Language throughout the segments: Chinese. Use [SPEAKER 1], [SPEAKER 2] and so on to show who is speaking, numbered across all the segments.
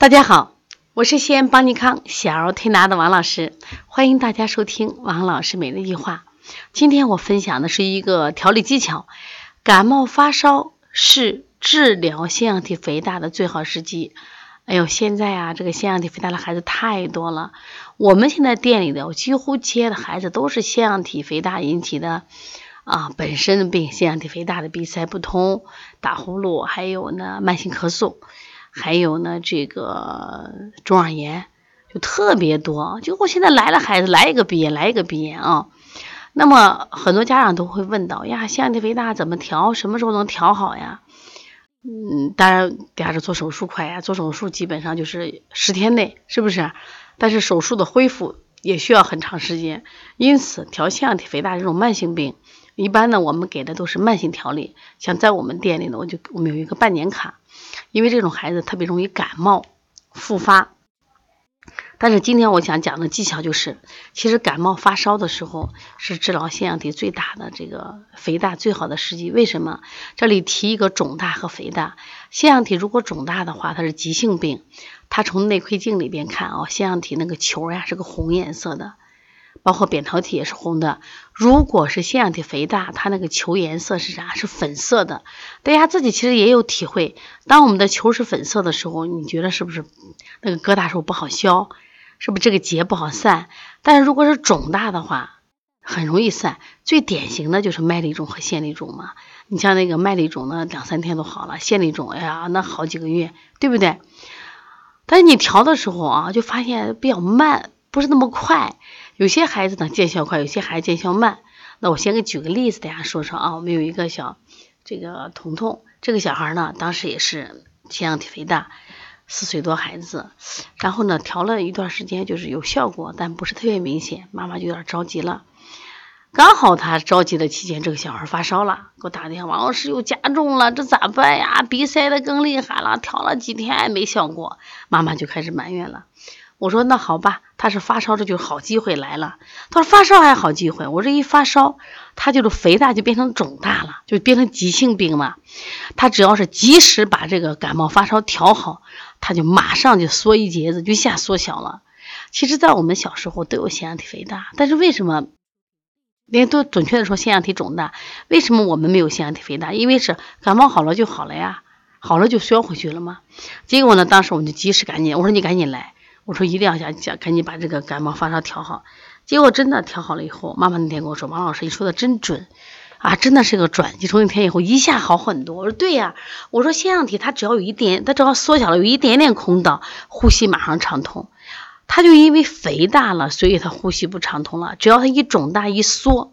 [SPEAKER 1] 大家好，我是西安邦尼康小儿推拿的王老师，欢迎大家收听王老师每日一句话。今天我分享的是一个调理技巧，感冒发烧是治疗腺样体肥大的最好时机。哎呦，现在啊，这个腺样体肥大的孩子太多了，我们现在店里的几乎接的孩子都是腺样体肥大引起的啊，本身的病，腺样体肥大的鼻塞不通、打呼噜，还有呢慢性咳嗽。还有呢，这个中耳炎就特别多，就我现在来了孩子来一个鼻炎，来一个鼻炎啊。那么很多家长都会问到呀，腺样体肥大怎么调？什么时候能调好呀？嗯，当然，第二是做手术快呀，做手术基本上就是十天内，是不是？但是手术的恢复也需要很长时间，因此调腺样体肥大这种慢性病，一般呢我们给的都是慢性调理。像在我们店里呢，我就我们有一个半年卡。因为这种孩子特别容易感冒复发，但是今天我想讲的技巧就是，其实感冒发烧的时候是治疗腺样体最大的这个肥大最好的时机。为什么？这里提一个肿大和肥大。腺样体如果肿大的话，它是急性病，它从内窥镜里边看啊，腺样体那个球呀是个红颜色的。包括扁桃体也是红的。如果是腺样体肥大，它那个球颜色是啥？是粉色的。大家自己其实也有体会，当我们的球是粉色的时候，你觉得是不是那个疙瘩时候不好消？是不是这个结不好散？但是如果是肿大的话，很容易散。最典型的就是麦粒肿和腺粒肿嘛。你像那个麦粒肿呢，两三天都好了；腺粒肿，哎呀，那好几个月，对不对？但是你调的时候啊，就发现比较慢，不是那么快。有些孩子呢见效快，有些孩子见效慢。那我先给举个例子，大家说说啊。我们有一个小这个彤彤，这个小孩呢，当时也是腺样体肥大，四岁多孩子。然后呢，调了一段时间，就是有效果，但不是特别明显。妈妈就有点着急了。刚好他着急的期间，这个小孩发烧了，给我打电话，王老师又加重了，这咋办呀？鼻塞的更厉害了，调了几天没效果，妈妈就开始埋怨了。我说那好吧，他是发烧，这就好机会来了。他说发烧还好机会，我这一发烧，他就是肥大就变成肿大了，就变成急性病嘛。他只要是及时把这个感冒发烧调好，他就马上就缩一截子就一下缩小了。其实，在我们小时候都有腺样体肥大，但是为什么连都准确的说腺样体肿大？为什么我们没有腺样体肥大？因为是感冒好了就好了呀，好了就缩回去了嘛。结果呢，当时我们就及时赶紧，我说你赶紧来。我说一定要想想，赶紧把这个感冒发烧调好。结果真的调好了以后，妈妈那天跟我说：“王老师，你说的真准啊，真的是个转机。从那天以后，一下好很多。”我说：“对呀。”我说：“腺样体它只要有一点，它只要缩小了，有一点点空档，呼吸马上畅通。它就因为肥大了，所以它呼吸不畅通了。只要它一肿大一缩，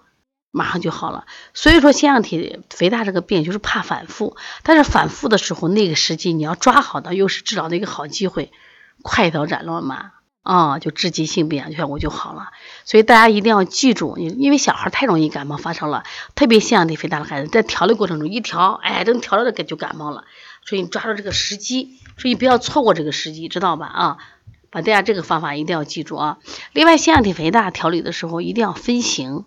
[SPEAKER 1] 马上就好了。所以说，腺样体肥大这个病就是怕反复，但是反复的时候，那个时机你要抓好的，又是治疗的一个好机会。”快刀斩乱麻啊，就治急性病，就像我就好了。所以大家一定要记住，因为小孩太容易感冒发烧了，特别腺样体肥大的孩子，在调理过程中一调，哎，等调了的就感冒了。所以你抓住这个时机，所以不要错过这个时机，知道吧？啊，把大家这个方法一定要记住啊。另外，腺样体肥大调理的时候一定要分型，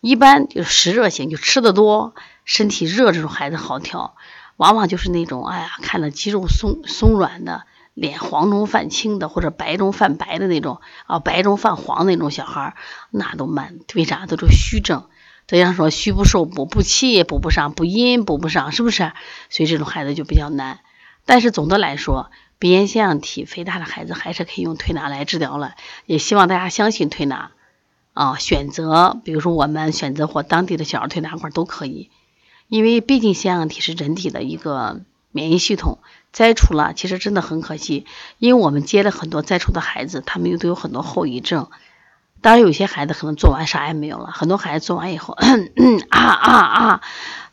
[SPEAKER 1] 一般就是湿热型，就吃的多，身体热这种孩子好调。往往就是那种，哎呀，看着肌肉松松软的。脸黄中泛青的，或者白中泛白的那种啊，白中泛黄那种小孩，那都慢。为啥？都是虚症。这样说，虚不受补，补气也补不上，补阴补不上，是不是？所以这种孩子就比较难。但是总的来说，鼻炎腺样体肥大的孩子还是可以用推拿来治疗了。也希望大家相信推拿啊，选择比如说我们选择或当地的小儿推拿馆都可以，因为毕竟腺样体是人体的一个。免疫系统摘除了，其实真的很可惜，因为我们接了很多摘除的孩子，他们又都有很多后遗症。当然，有些孩子可能做完啥也没有了，很多孩子做完以后，啊啊啊，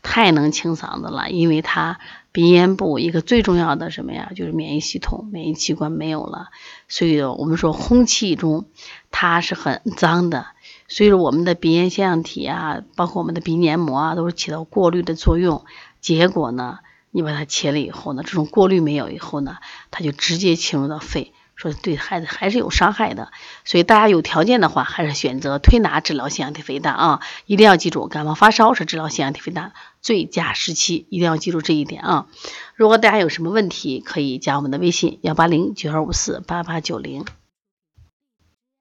[SPEAKER 1] 太能清嗓子了，因为他鼻咽部一个最重要的什么呀，就是免疫系统、免疫器官没有了，所以我们说空气中它是很脏的，所以说我们的鼻咽腺样体啊，包括我们的鼻黏膜啊，都是起到过滤的作用，结果呢？你把它切了以后呢，这种过滤没有以后呢，它就直接侵入到肺，说对孩子还是有伤害的。所以大家有条件的话，还是选择推拿治疗腺样体肥大啊！一定要记住，感冒发烧是治疗腺样体肥大最佳时期，一定要记住这一点啊！如果大家有什么问题，可以加我们的微信幺八零九二五四八八九零。